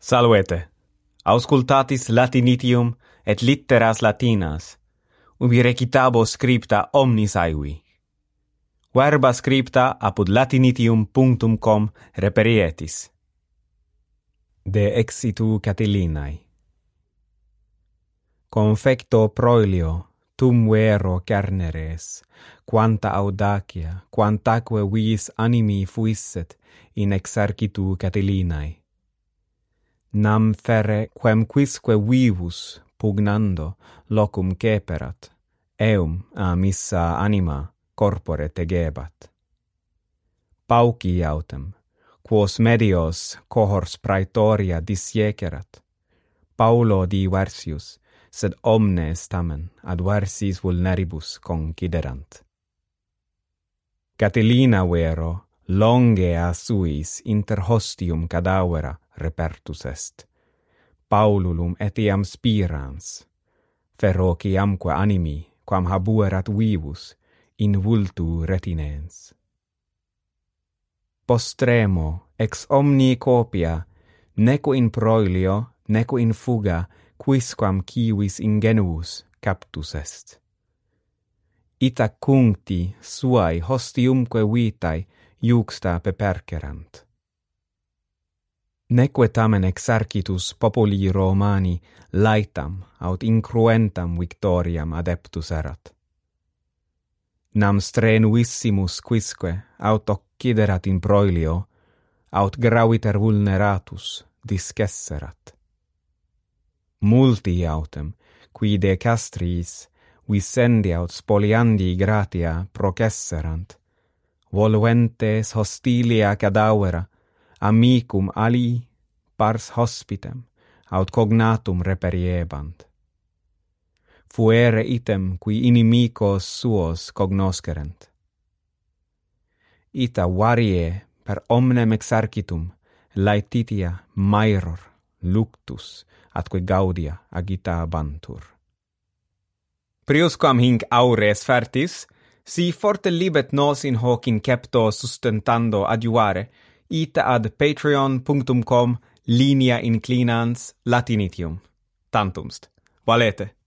Salvete. Auscultatis Latinitium et litteras latinas, ubi recitabo scripta omnis aevi. Verba scripta apud latinitium.com reperietis. De exitu Catilinae. Confecto proilio, tum vero cerneres, quanta audacia, quantaque vis animi fuisset in exercitu Catilinae nam ferre quem quisque vivus pugnando locum ceperat, eum a missa anima corpore tegebat. Pauci autem, quos medios cohors praetoria disiecerat, Paulo diversius, sed omnes tamen adversis vulneribus conciderant. Catilina vero, longe a suis inter hostium cadavera repertus est. Paululum etiam spirans, ferrociamque animi, quam habuerat vivus, in vultu retinens. Postremo, ex omni copia, neco in proilio, neco in fuga, quisquam civis ingenuus captus est. Ita cuncti suae hostiumque vitae iuxta pepercerant. Neque tamen exarcitus populi Romani laetam aut incruentam victoriam adeptus erat. Nam strenuissimus quisque aut occiderat in proilio, aut graviter vulneratus discesserat. Multi autem, qui de castriis visendi aut spoliandi gratia processerant, voluentes hostilia cadavera, amicum ali pars hospitem, aut cognatum reperiebant. Fuere item qui inimicos suos cognoscerent. Ita varie per omnem exarcitum, laetitia maeror, luctus, atque gaudia agitabantur. Priusquam hinc aures fertis, si forte libet nos in hoc incepto sustentando adiuare, ita ad patreon.com linea inclinans latinitium. Tantumst. Valete.